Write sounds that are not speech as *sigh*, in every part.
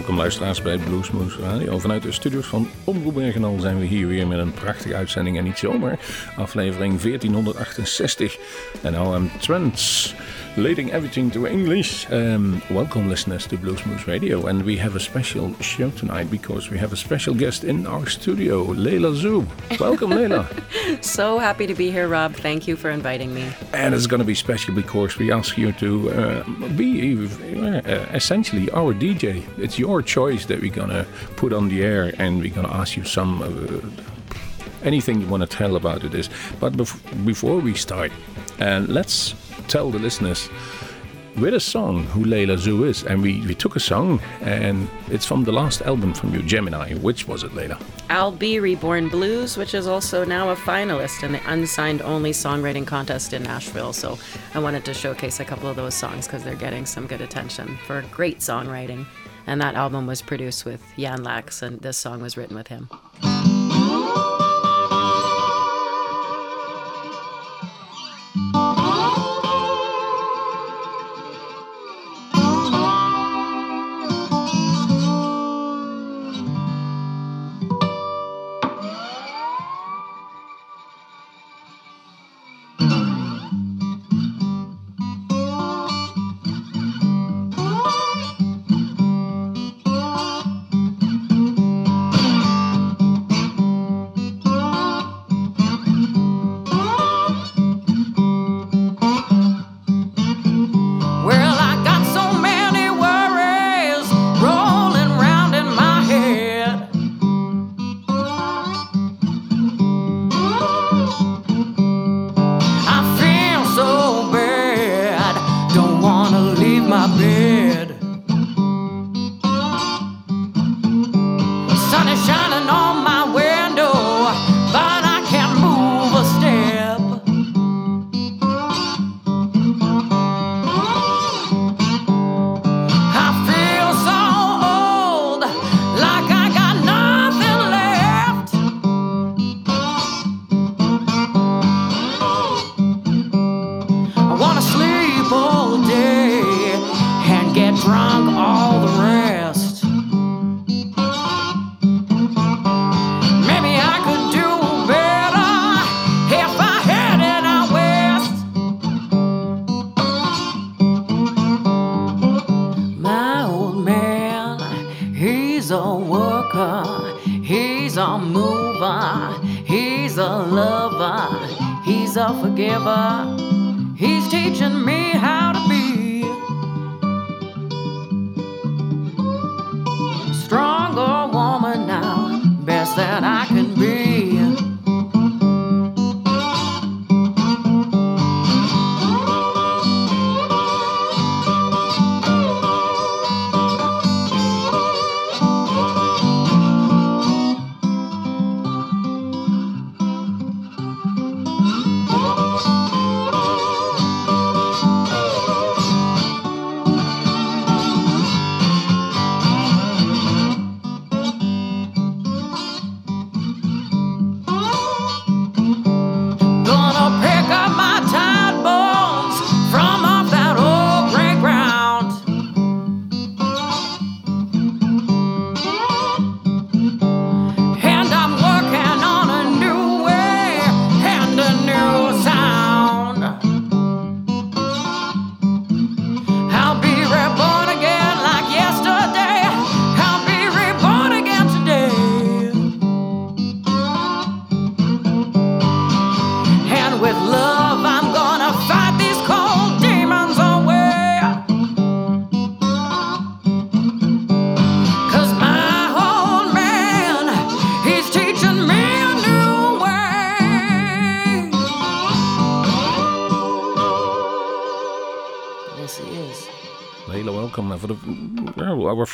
welkom luisteraars bij Bluesmoose Radio. Vanuit de studios van Omroep Bergenal zijn we hier weer met een prachtige uitzending en niet zomaar. Aflevering 1468. En now I'm Trent, leading everything to English. Um, welcome listeners to Bluesmoose Radio. And we have a special show tonight because we have a special guest in our studio, Layla Zoe. Welcome Layla. *laughs* so happy to be here Rob. Thank you for inviting me. And it's going to be special because we ask you to uh, be uh, essentially our DJ. It's your choice that we're gonna put on the air, and we're gonna ask you some uh, anything you want to tell about it is. But bef- before we start, and let's tell the listeners with a song who Layla Zoe is, and we, we took a song, and it's from the last album from you, Gemini. Which was it, Layla? I'll Be Reborn Blues, which is also now a finalist in the unsigned only songwriting contest in Nashville. So I wanted to showcase a couple of those songs because they're getting some good attention for great songwriting. And that album was produced with Jan Laacks, and this song was written with him.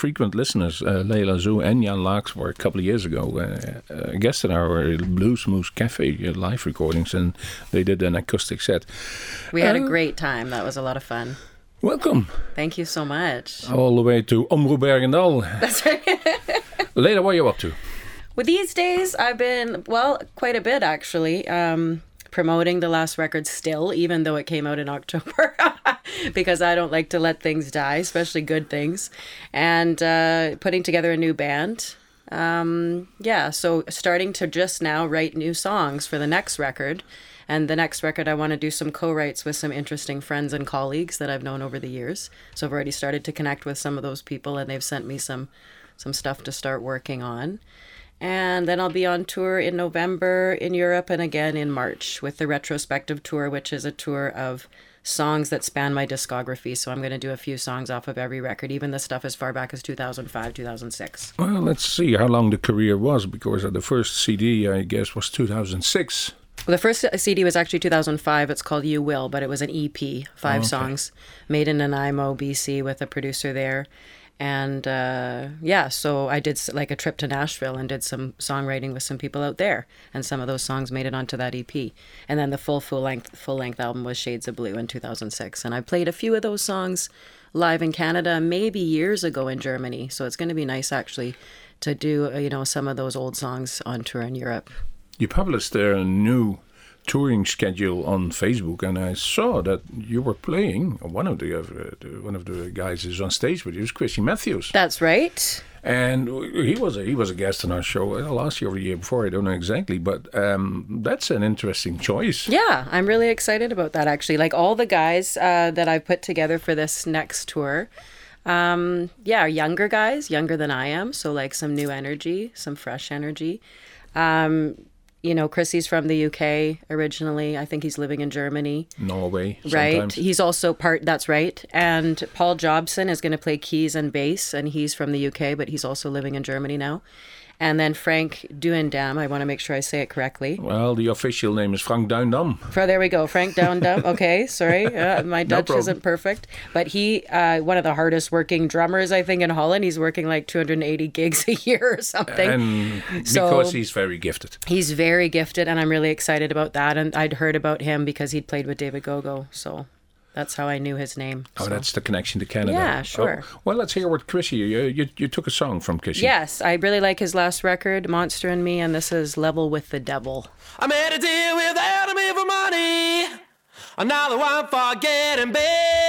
Frequent listeners, uh, Layla Zoe and Jan Laacks, were a couple of years ago uh, uh, guests at our Bluesmoose Cafe uh, live recordings, and they did an acoustic set. We had a uh, great time. That was a lot of fun. Welcome. Thank you so much. All the way to Omroep Bergendal. That's right. *laughs* Layla, what are you up to? Well, these days I've been, well, quite a bit actually. Um, promoting the last record still, even though it came out in *laughs* October. *laughs* because I don't like to let things die, especially good things. And uh, putting together a new band. Um, yeah, so starting to just now write new songs for the next record. And the next record, I want to do some co writes with some interesting friends and colleagues that I've known over the years. So I've already started to connect with some of those people, and they've sent me some, some stuff to start working on. And then I'll be on tour in November in Europe and again in March with the retrospective tour, which is a tour of songs that span my discography. So I'm going to do a few songs off of every record, even the stuff as far back as 2005, 2006. Well, let's see how long the career was because uh, the first CD, I guess, was 2006. Well, the first CD was actually 2005. It's called You Will, but it was an EP, five oh, okay. songs, made in Nanaimo, BC, with a producer there and uh, yeah so i did like a trip to nashville and did some songwriting with some people out there. And some of those songs made it onto that ep and then the full full length full length album was shades of blue in 2006 and i played a few of those songs live in canada maybe years ago in germany. So it's going to be nice actually to do uh, you know some of those old songs on tour in europe. You published there a new touring schedule on Facebook, and I saw that you were playing. One of the, uh, one of the guys is on stage with you. Is Krissy Matthews. That's right. And he was a, he was a guest on our show uh, last year or the year before. I don't know exactly, but um, that's an interesting choice. Yeah, I'm really excited about that. Actually, like all the guys uh, that I've put together for this next tour. Um, yeah, younger guys, younger than I am. So like some new energy, some fresh energy. Um, you know, Krissy's from the UK originally. I think he's living in Germany. Norway. Right. Sometimes. He's also part, that's right. And Paul Jobson is going to play keys and bass, and he's from the UK, but he's also living in Germany now. And then Frank Duindam, I want to make sure I say it correctly. Well, the official name is Frank Duindam. For, there we go, Frank Duindam. *laughs* Okay, sorry, uh, my Dutch no isn't perfect. But he, uh, one of the hardest working drummers, I think, in Holland. He's working like 280 gigs a year or something. And so because he's very gifted. He's very gifted, and I'm really excited about that. And I'd heard about him because he'd played with David Gogo. So that's how I knew his name. Oh, so. that's the connection to Canada. Yeah, oh, sure. Oh, well, let's hear what Krissy. You, you you took a song from Krissy. Yes, I really like his last record, Monster and Me, and this is Level with the Devil. I made a deal with the enemy for money. Another one for getting big.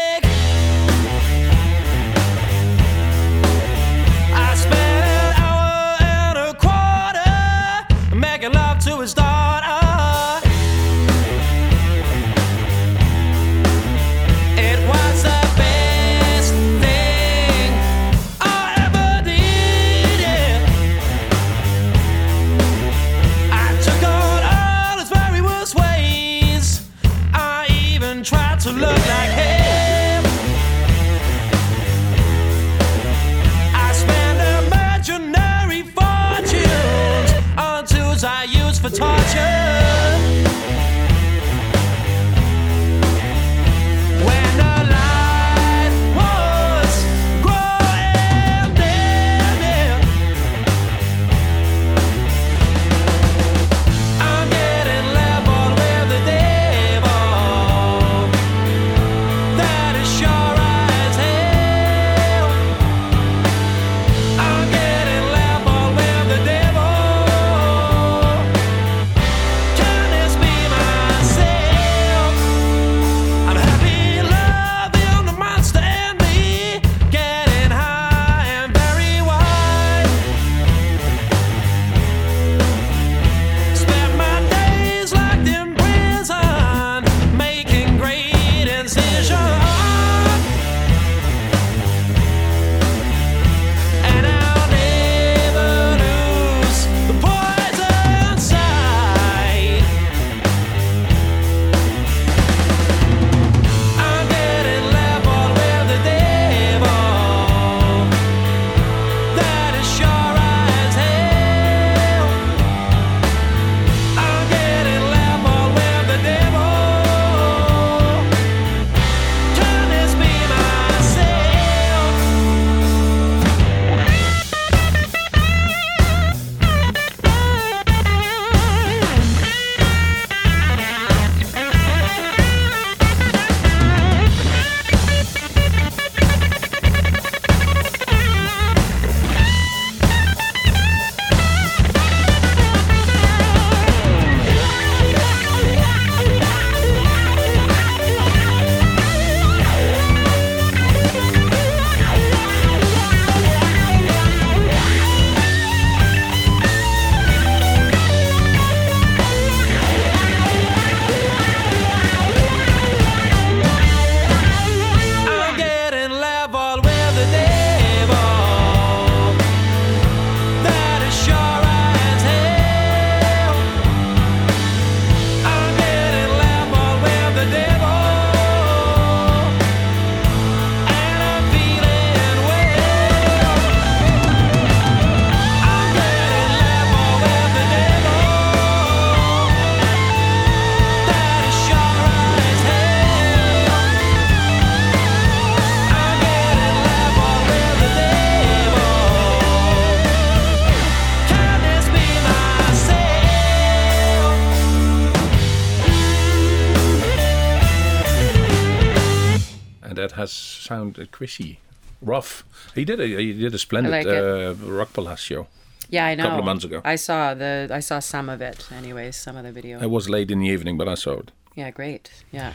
Has sounded Krissy rough. He did a he did a splendid like uh, Rock Palace show. Yeah, I know. A couple of months ago. I saw the I saw some of it. Anyways, some of the video. It was late in the evening, but I saw it. Yeah, great. Yeah.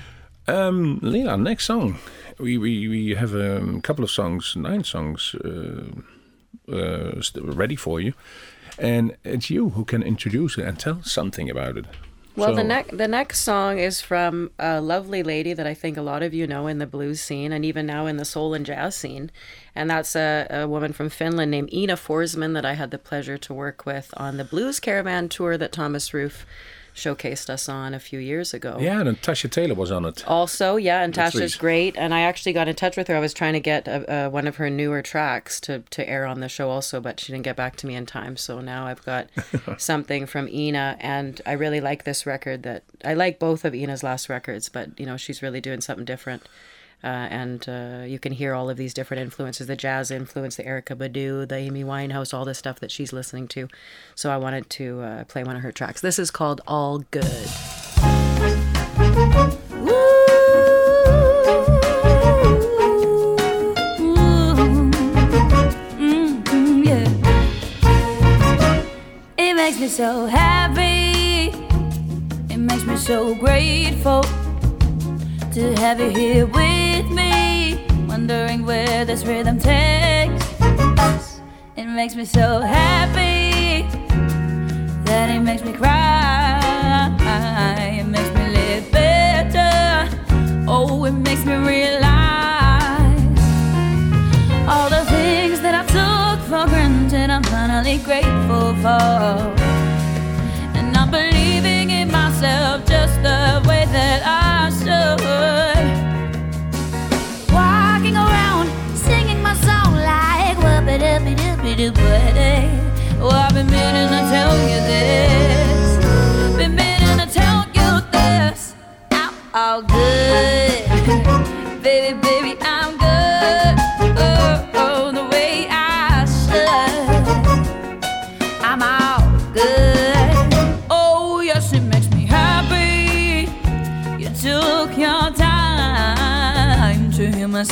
Um, Layla, next song. We we, we have a um, couple of songs, nine songs, uh, uh, ready for you, and it's you who can introduce it and tell something about it. Well, the next the next song is from a lovely lady that I think a lot of you know in the blues scene and even now in the soul and jazz scene, and that's a, a woman from Finland named Ina Forsman that I had the pleasure to work with on the Blues Caravan tour that Thomas Ruf showcased us on a few years ago. Yeah, and Tasha Taylor was on it. Also, yeah, and Tasha's great. And I actually got in touch with her. I was trying to get uh uh one of her newer tracks to, to air on the show also, but she didn't get back to me in time. So now I've got *laughs* something from Ina, and I really like this record. That I like both of Ina's last records, but you know she's really doing something different. Uh, and uh, you can hear all of these different influences the jazz influence, the Erykah Badu, the Amy Winehouse, all the stuff that she's listening to. So I wanted to uh, play one of her tracks. This is called All Good. It makes me so happy. It makes me so grateful to have you here with me. Wondering where this rhythm takes us. It makes me so happy that it makes me cry. It makes me live better. Oh, it makes me realize all the things that I took for granted. I'm finally grateful for.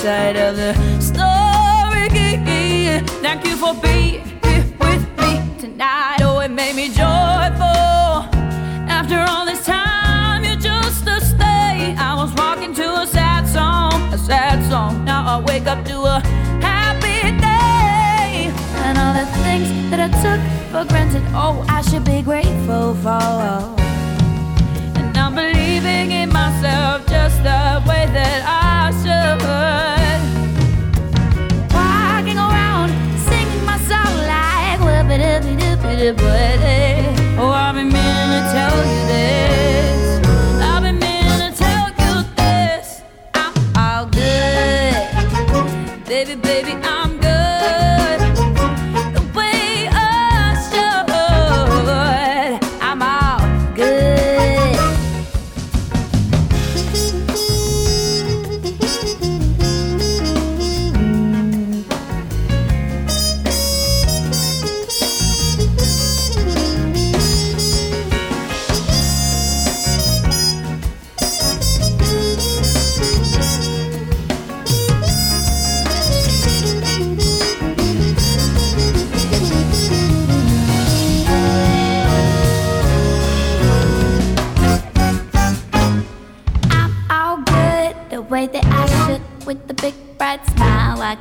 Side of the story. Thank you for being me tonight. Oh, it made me joyful. After all this time, you're just to stay. I was walking to a sad song, a sad song. Now I wake up to a happy day. And all the things that I took for granted, oh, I should be grateful for. And I'm believing in myself just the way that I doopie doopie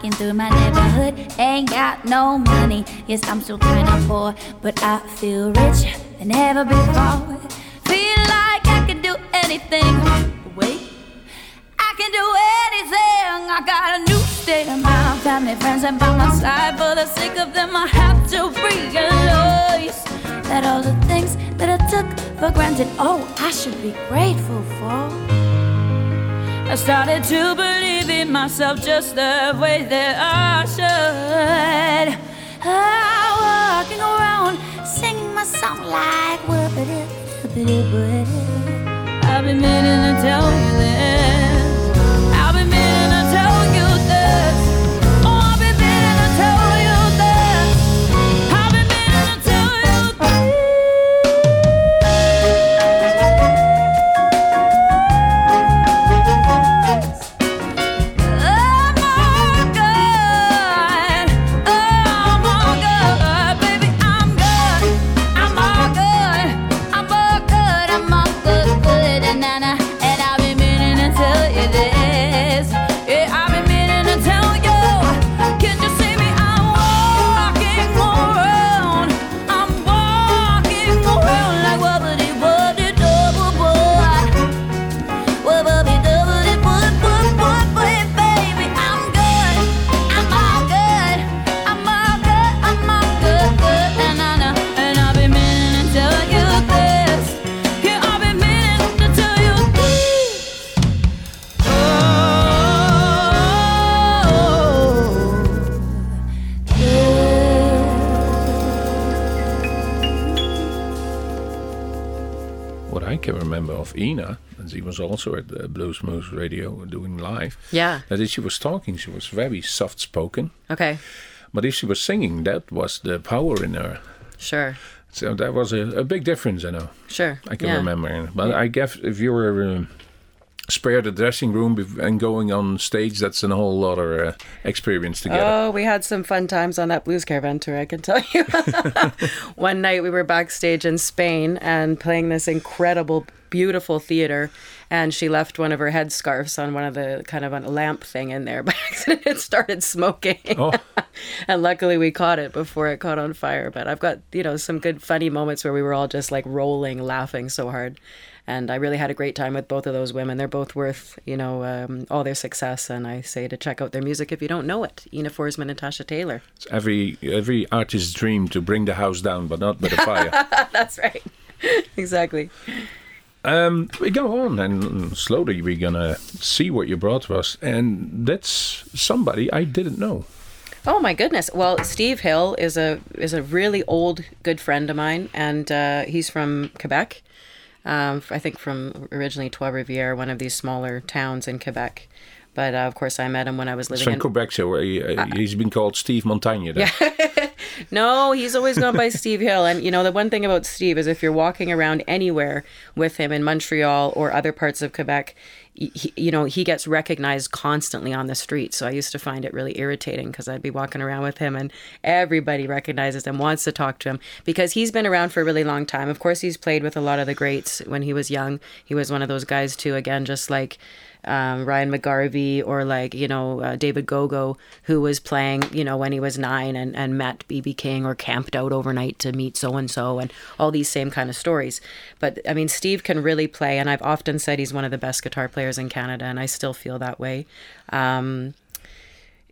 walking through my neighborhood. Ain't got no money, yes I'm still kinda poor, but I feel richer than ever before. Feel like I can do anything. Wait. I can do anything. I got a new state of mind. Family, friends, and by my side. For the sake of them, I have to realize that all the things that I took for granted, oh, I should be grateful for. I started to believe in myself just the way that I should. I'm walking around singing my song like whoopity whoopity I've been meaning to tell you this. Ina, and she was also at the Blues Moose Radio doing live. Yeah. That if she was talking, she was very soft spoken. Okay. But if she was singing, that was the power in her. Sure. So that was a, a big difference, I know. Sure. I can yeah. remember. But I guess if you were uh, spared the dressing room and going on stage, that's a whole other uh, experience together. Oh, we had some fun times on that Blues Caravan tour, I can tell you. *laughs* *laughs* One night we were backstage in Spain and playing this incredible, beautiful theater. And she left one of her headscarves on one of the kind of a lamp thing in there *laughs* by accident. It started smoking. Oh. *laughs* and luckily we caught it before it caught on fire. But I've got, you know, some good funny moments where we were all just like rolling, laughing so hard. And I really had a great time with both of those women. They're both worth, you know, um, all their success. And I say to check out their music if you don't know it. Ina Forsman and Tasha Taylor. It's every every artist's dream to bring the house down, but not with a fire. *laughs* That's right. exactly. Um, we go on, and slowly we're gonna see what you brought to us, and that's somebody I didn't know. Oh my goodness! Well, Steve Hill is a is a really old good friend of mine, and uh, he's from Quebec. Um, I think from originally Trois Rivières, one of these smaller towns in Quebec. But uh, of course, I met him when I was living From in. Quebec, so he, uh, he's been called Steve Montagne. then. *laughs* No, he's always gone by Steve Hill. And you know, the one thing about Steve is if you're walking around anywhere with him in Montreal or other parts of Quebec, he, you know, he gets recognized constantly on the street. So I used to find it really irritating because I'd be walking around with him and everybody recognizes him, wants to talk to him because he's been around for a really long time. Of course, he's played with a lot of the greats when he was young. He was one of those guys too, again, just like um, Ryan McGarvey or like, you know, uh, David Gogo, who was playing, you know, when he was nine and, and met BB King or camped out overnight to meet so and so and all these same kind of stories. But I mean, Steve can really play, and I've often said he's one of the best guitar players in Canada, and I still feel that way. Um,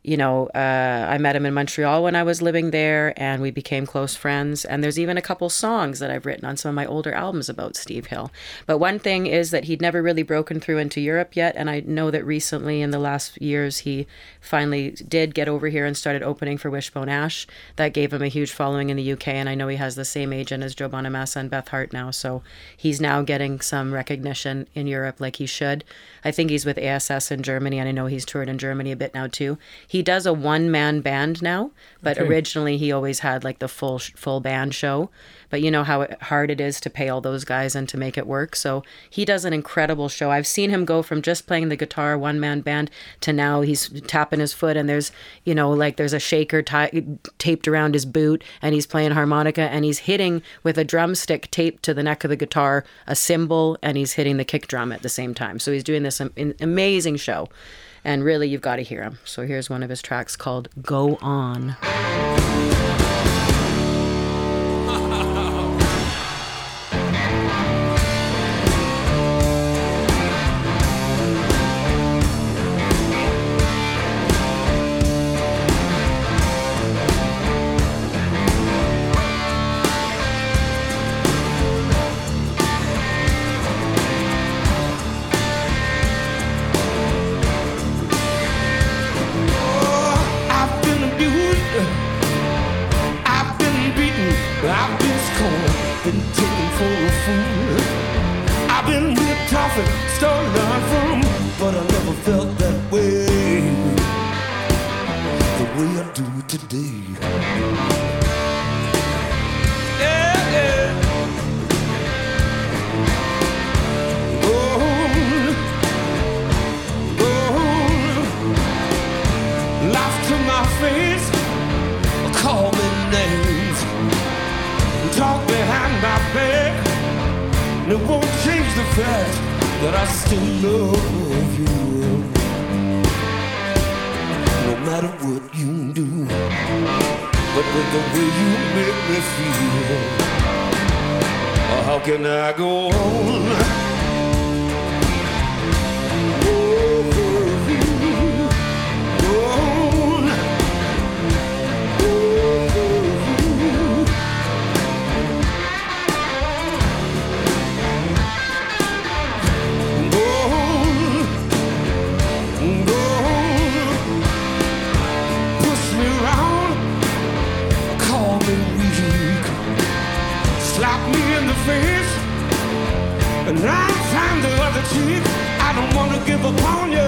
you know, uh, I met him in Montreal when I was living there, and we became close friends. And there's even a couple songs that I've written on some of my older albums about Steve Hill. But one thing is that he'd never really broken through into Europe yet, and I know that recently, in the last years, he finally did get over here and started opening for Wishbone Ash. That gave him a huge following in the UK, and I know he has the same agent as Joe Bonamassa and Beth Hart now, so he's now getting some recognition in Europe like he should. I think he's with ASS in Germany, and I know he's toured in Germany a bit now too. He does a one man band now, but Okay. originally he always had like the full full band show. But you know how hard it is to pay all those guys and to make it work. So he does an incredible show. I've seen him go from just playing the guitar one man band to now he's tapping his foot and there's you know like there's a shaker ti- taped around his boot and he's playing harmonica and he's hitting with a drumstick taped to the neck of the guitar a cymbal and he's hitting the kick drum at the same time. So he's doing this am- amazing show. And really, you've got to hear him. So here's one of his tracks called Go On. Way I do today. Yeah, yeah. Oh, oh. Laugh to my face, call me names, talk behind my back. And it won't change the fact that I still love you. No matter what you do, but with the way you make me feel, how can I go on? Wanna on you.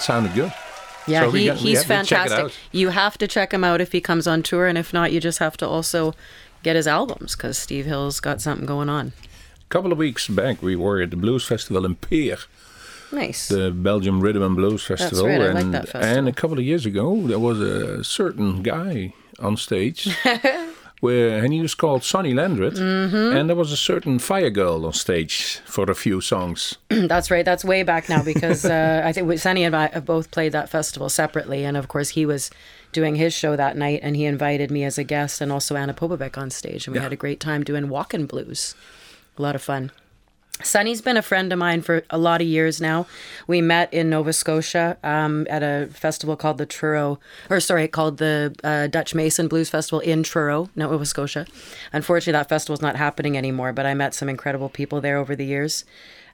That sounded good. Yeah, So he, got- he's have to check it fantastic. You have to check him out if he comes on tour, and if not, you just have to also get his albums because Steve Hill's got something going on. A couple of weeks back, we were at the Blues Festival in Peer, Nice. the Belgium Rhythm and Blues Festival. right, I like that festival. and a couple of years ago, there was a certain guy on stage. *laughs* Where, and he was called Sonny Landreth, Mm-hmm. and there was a certain fire girl on stage for a few songs. *clears throat* That's right. That's way back now because uh, *laughs* I think Sonny and I have both played that festival separately, and of course he was doing his show that night, and he invited me as a guest and also Ana Popovic on stage, and we Yeah. had a great time doing walking blues. A lot of fun. Sonny's been a friend of mine for a lot of years now. We met in Nova Scotia um, at a festival called the Truro, or sorry, called the uh, Dutch Mason Blues Festival in Truro, Nova Scotia. Unfortunately, that festival's not happening anymore, but I met some incredible people there over the years.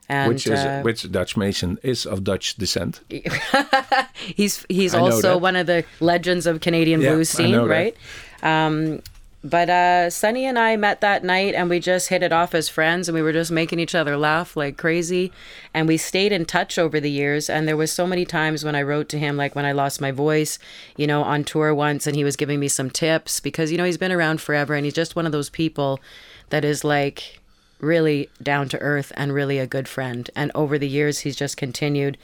And, which is uh, which Dutch Mason is of Dutch descent. *laughs* He's he's I also one of the legends of Canadian Yeah, blues scene, right? Um, but uh, Sonny and I met that night, and we just hit it off as friends, and we were just making each other laugh like crazy, and we stayed in touch over the years. And there was so many times when I wrote to him, like when I lost my voice, you know, on tour once, and he was giving me some tips because you know he's been around forever, and he's just one of those people that is like really down to earth and really a good friend. And over the years, he's just continued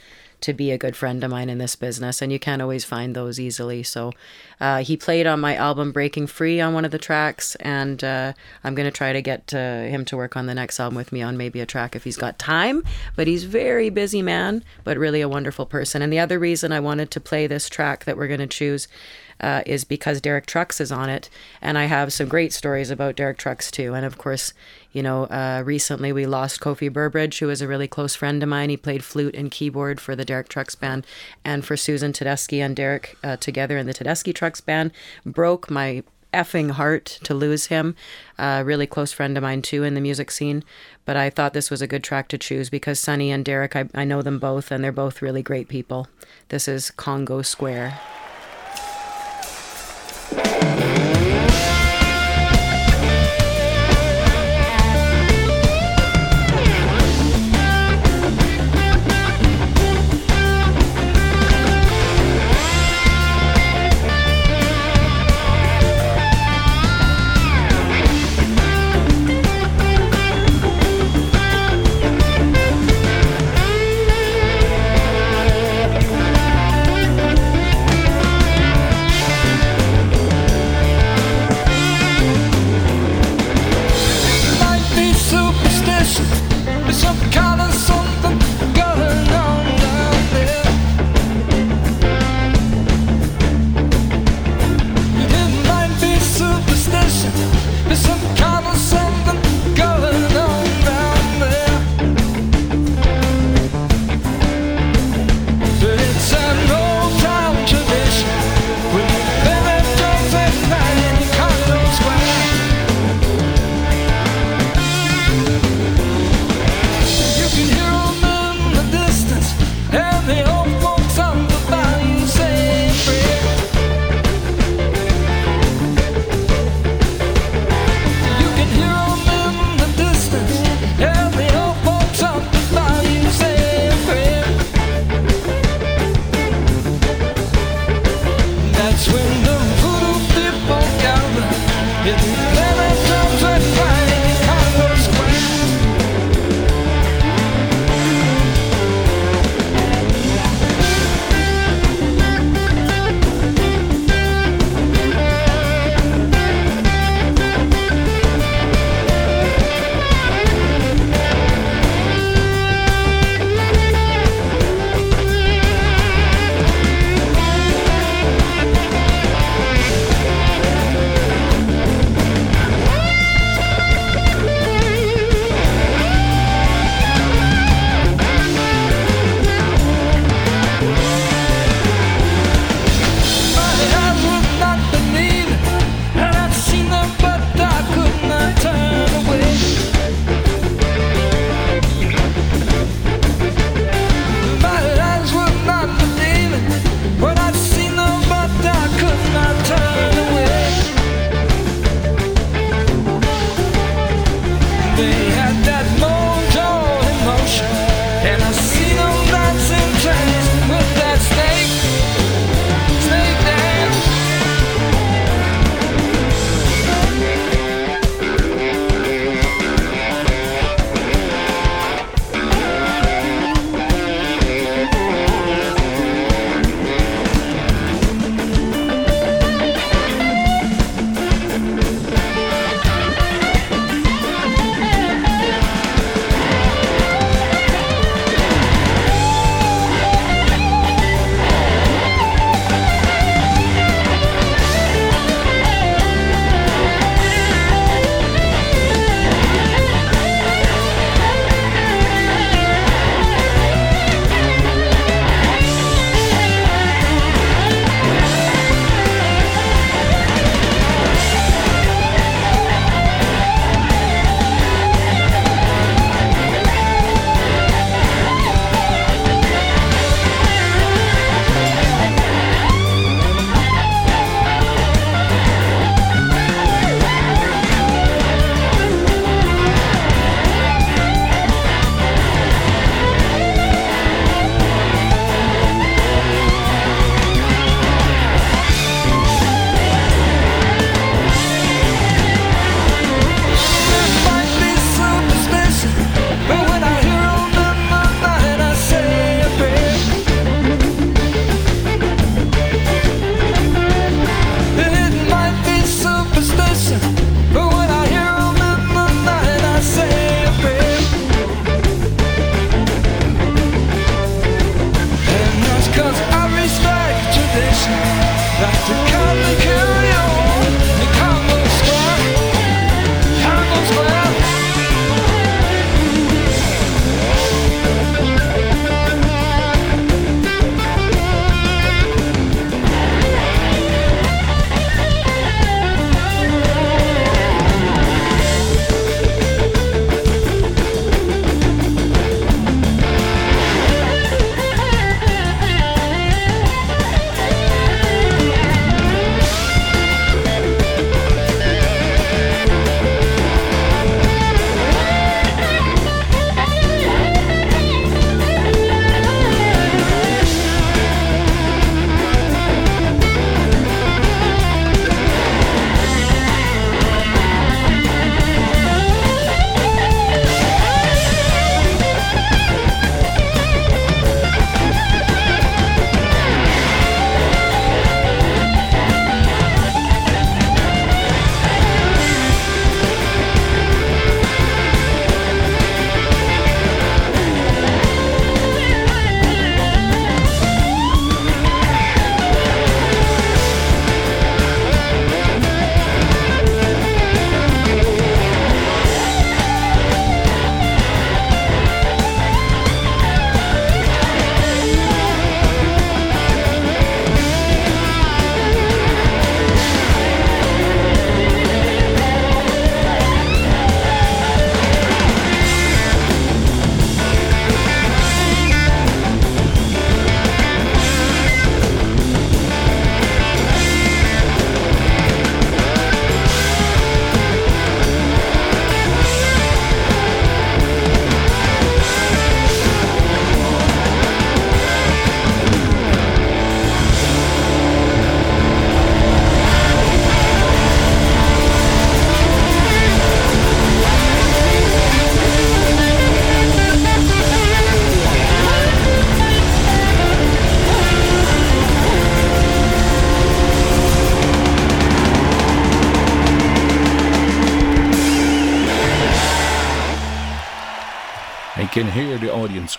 to be a good friend of mine in this business, and you can't always find those easily. So, uh, he played on my album Breaking Free on one of the tracks, and uh, I'm going to try to get uh, him to work on the next album with me on maybe a track if he's got time. But he's very busy man, but really a wonderful person. And the other reason I wanted to play this track that we're going to choose uh, is because Derek Trucks is on it, and I have some great stories about Derek Trucks too. And of course, you know, uh, recently we lost Kofi Burbridge, who was a really close friend of mine. He played flute and keyboard for the Derek Trucks band, and for Susan Tedeschi and Derek uh, together in the Tedeschi Trucks band. Broke my effing heart to lose him. A really close friend of mine too in the music scene. But I thought this was a good track to choose because Sonny and Derek, I, I know them both, and they're both really great people. This is Congo Square. Thank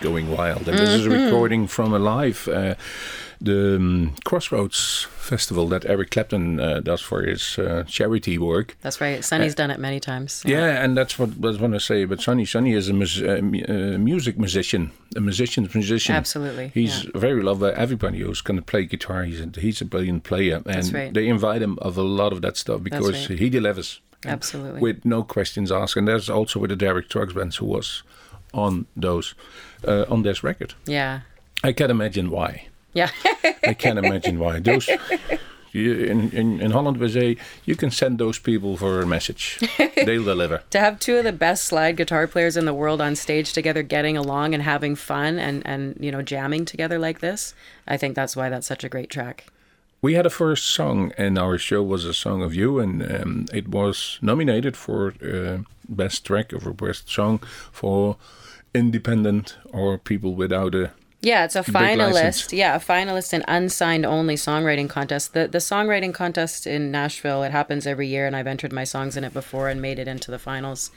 going wild. And this is a recording from a live, uh, the um, Crossroads Festival that Eric Clapton uh, does for his uh, charity work. That's right. Sonny's done it many times. Yeah, and that's what I was going to say. But Sonny, Sonny is a mus- uh, uh, music musician, a musician's musician. Absolutely, he's yeah. very loved by everybody who's going to play guitar. He's a, he's a brilliant player, and right. they invite him of a lot of that stuff because right. he delivers. Absolutely. with no questions asked. And there's also with the Derek Trucks band who was on those uh, on this record. Yeah. I can't imagine why. Yeah. *laughs* I can't imagine why. Those you, in, in in Holland we say you can send those people for a message. They'll deliver. *laughs* to have two of the best slide guitar players in the world on stage together getting along and having fun and and you know jamming together like this i think that's why that's such a great track We had a first song, and our show was a song of you, and um, it was nominated for uh, best track or best song for independent or people without a. yeah it's a finalist. Yeah a finalist in unsigned only songwriting contest. The the songwriting contest in nashville it happens every year and i've entered my songs in it before and made it into the finals.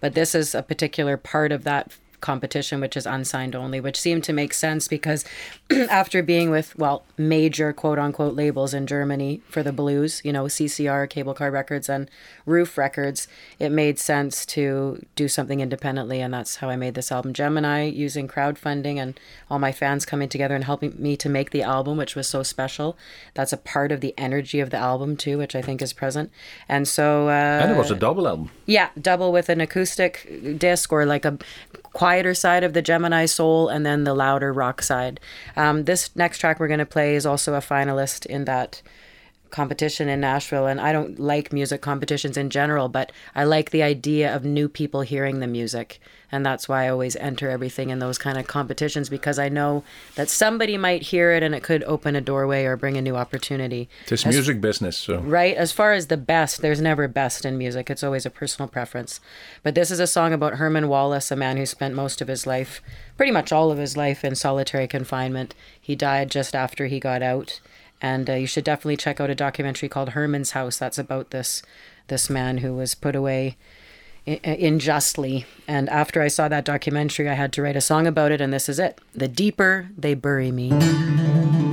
But this is a particular part of that competition which is unsigned only which seemed to make sense because *clears throat* after being with well major quote unquote labels in germany for the blues you know ccr cable car records and Ruf records it made sense to do something independently and that's how i made this album. Gemini using crowdfunding and all my fans coming together and helping me to make the album which was so special. That's a part of the energy of the album too which i think is present. And so uh, And it was a double album. yeah, double with an acoustic disc or like a quieter side of the Gemini soul and then the louder rock side. Um, this next track we're going to play is also a finalist in that competition in Nashville. And I don't like music competitions in general, but I like the idea of new people hearing the music. And that's why I always enter everything in those kind of competitions because I know that somebody might hear it and it could open a doorway or bring a new opportunity. This As- music business, so right? As far as the best, there's never best in music. It's always a personal preference. But this is a song about Herman Wallace, a man who spent most of his life, pretty much all of his life, in solitary confinement. He died just after he got out. And uh, you should definitely check out a documentary called Herman's House. That's about this this man who was put away unjustly. And after I saw that documentary, I had to write a song about it, and this is it. The deeper they bury me.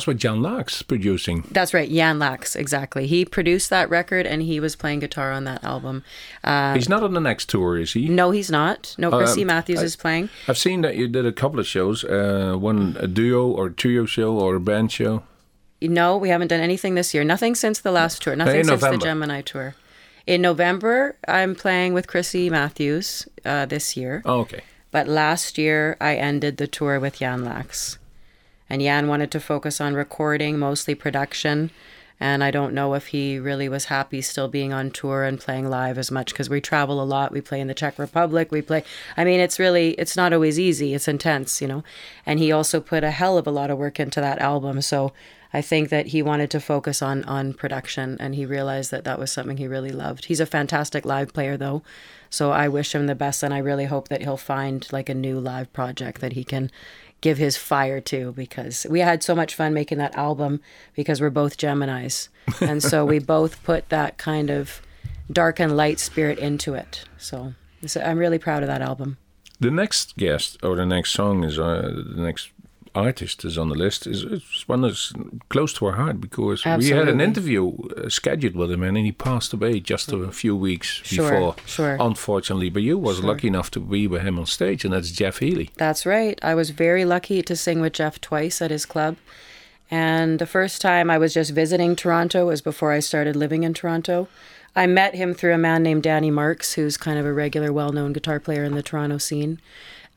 Was what Jan Laacks producing. That's right, Jan Laacks, exactly. He produced that record and he was playing guitar on that album. Uh, He's not on the next tour, is he? no, he's not. No, Krissy Um, Matthews I- is playing. I've seen that you did a couple of shows, uh, one a duo or trio show or a band show. No, we haven't done anything this year. Nothing since the last tour. Nothing in since the Gemini tour. In November, I'm playing with Krissy Matthews uh, this year. Oh, okay. But last year, I ended the tour with Jan Laacks. And Jan wanted to focus on recording, mostly production. And I don't know if he really was happy still being on tour and playing live as much because we travel a lot. We play in the Czech Republic. We play, I mean, it's really, it's not always easy. It's intense, you know. And he also put a hell of a lot of work into that album. So I think that he wanted to focus on on production and he realized that that was something he really loved. He's a fantastic live player though. So I wish him the best and I really hope that he'll find like a new live project that he can give his fire to because we had so much fun making that album because we're both Geminis. And so we *laughs* both put that kind of dark and light spirit into it. So, so I'm really proud of that album. The next guest or the next song is uh, the next artist is on the list is it's one that's close to our heart because we had an interview uh, scheduled with him and he passed away just a few weeks Sure, before sure. unfortunately but you was lucky enough to be with him on stage and that's Jeff Healey That's right. I was very lucky to sing with Jeff twice at his club. And the first time I was just visiting Toronto was before I started living in Toronto. I met him through a man named Danny Marks, who's kind of a regular, well known guitar player in the Toronto scene.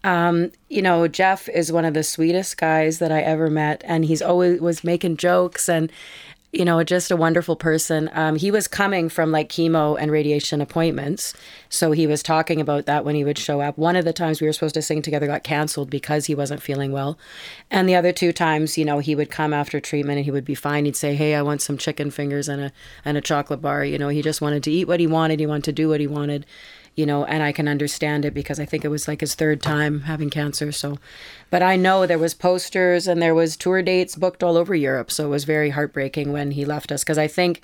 Um, you know, Jeff is one of the sweetest guys that I ever met, and he's always was making jokes and you know, just a wonderful person. Um, he was coming from like chemo and radiation appointments. So he was talking about that when he would show up. One of the times we were supposed to sing together got canceled because he wasn't feeling well. And the other two times, you know, he would come after treatment and he would be fine. He'd say, Hey, I want some chicken fingers and a and a chocolate bar. You know, he just wanted to eat what he wanted, he wanted to do what he wanted you know, and I can understand it because I think it was like his third time having cancer. So, but I know there was posters and there was tour dates booked all over Europe. So it was very heartbreaking when he left us because I think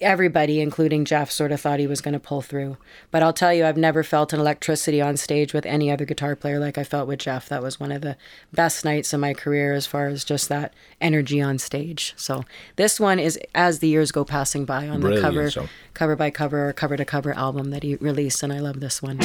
everybody, including Jeff, sort of thought he was going to pull through. But I'll tell you, I've never felt an electricity on stage with any other guitar player like I felt with Jeff. That was one of the best nights of my career as far as just that energy on stage. So this one is as the years go passing by on Brilliant the cover, song. cover by cover or cover to cover album that he released, and I love this one.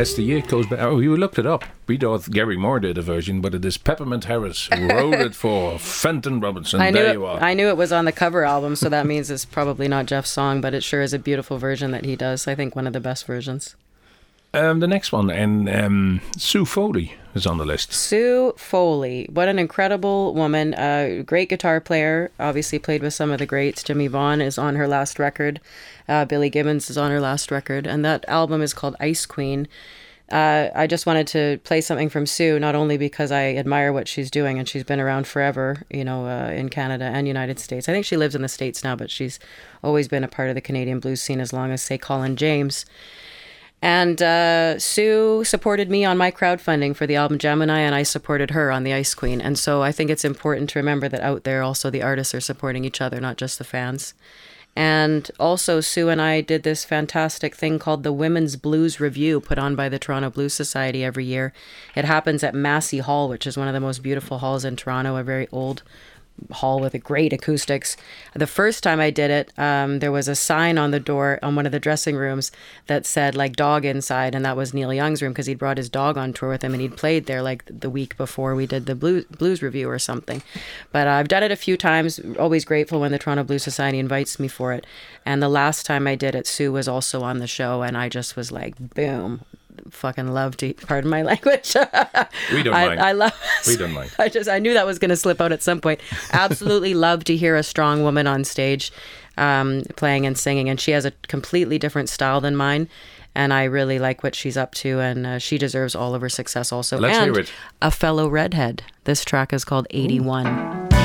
As the year goes by, oh, you looked it up. We thought Gary Moore did a version, but it is Peppermint Harris who wrote it for *laughs* Fenton Robinson. I knew there it, you are. I knew it was on the cover album, so that means it's probably not Jeff's song, but it sure is a beautiful version that he does. I think one of the best versions. Um, the next one, and um, Sue Foley is on the list. Sue Foley, what an incredible woman! Uh, great guitar player. Obviously played with some of the greats. Jimmie Vaughan is on her last record. Uh, Billy Gibbons is on her last record, and that album is called Ice Queen. Uh, I just wanted to play something from Sue, not only because I admire what she's doing and she's been around forever, you know, uh, in Canada and United States. I think she lives in the States now, but she's always been a part of the Canadian blues scene as long as, say, Colin James. And uh, Sue supported me on my crowdfunding for the album Gemini, and I supported her on the Ice Queen. And so I think it's important to remember that out there, also the artists are supporting each other, not just the fans. And also, Sue and I did this fantastic thing called the Women's Blues Revue, put on by the Toronto Blues Society every year. It happens at Massey Hall, which is one of the most beautiful halls in Toronto, a very old hall with a great acoustics. The first time I did it, um, there was a sign on the door on one of the dressing rooms that said like dog inside, and that was Neil Young's room because he'd brought his dog on tour with him and he'd played there like the week before we did the blues blues review or something. But I've done it a few times. Always grateful when the Toronto Blues Society invites me for it. And the last time I did it, Sue was also on the show, and I just was like, boom. Fucking love to pardon my *laughs* language. We don't I, mind. I love. We don't mind. I just I knew that was going to slip out at some point. Absolutely *laughs* love to hear a strong woman on stage, um, playing and singing, and she has a completely different style than mine. And I really like what she's up to, and uh, she deserves all of her success also. Let's and hear it. a fellow redhead. This track is called 81. She's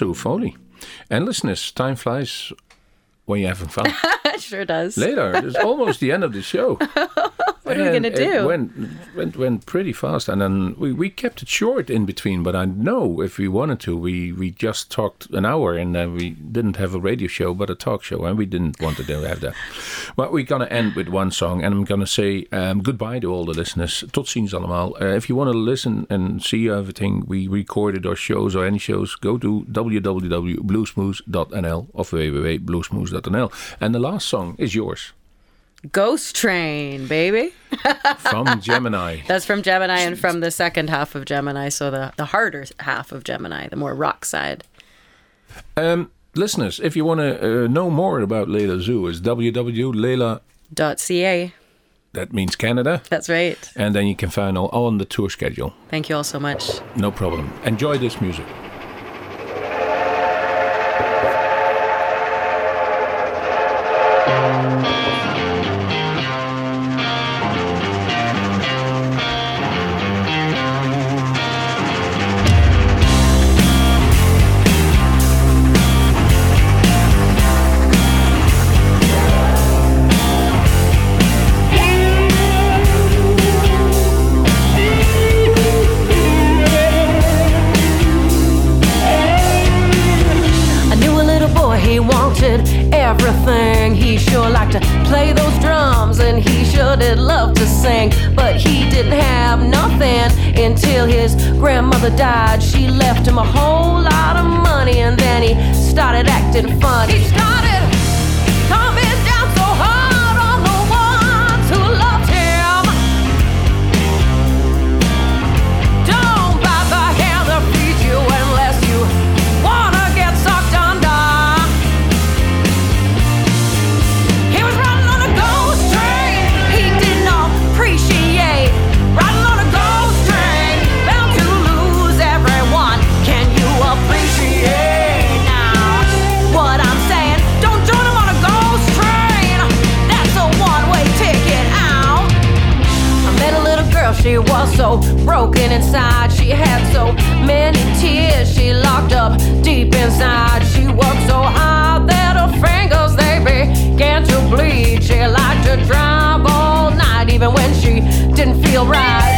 Sue Foley. And listeners, time flies when you're having fun. *laughs* it sure does. Later, it's almost the end of the show. *laughs* What are we gonna It do? went, went, went pretty fast, and then we, we kept it short in between. But I know if we wanted to, we, we just talked an hour, and uh, we didn't have a radio show, but a talk show, and we didn't want to do have that. But we're gonna end with one song, and I'm gonna say um, goodbye to all the listeners. Tot ziens allemaal. Uh, if you want to listen and see everything we recorded or shows or any shows, go to www.bluesmoose.nl or www.bluesmoose.nl. And the last song is yours Ghost Train, baby. from Gemini. *laughs* That's from Gemini and from the second half of Gemini, so the, the harder half of Gemini, the more rock side. Um, listeners, if you want to uh, know more about Layla Zoe, it's www.leila, Dot .ca. that means Canada, That's right. and then you can find all on the tour schedule. Thank you all so much. No problem. Enjoy this music. Grandmother died. She left him a whole lot of money and then he started acting fun. pain inside. She had so many tears she locked up deep inside. She worked so hard that her fingers they began to bleed. She liked to drive all night, even when she didn't feel right.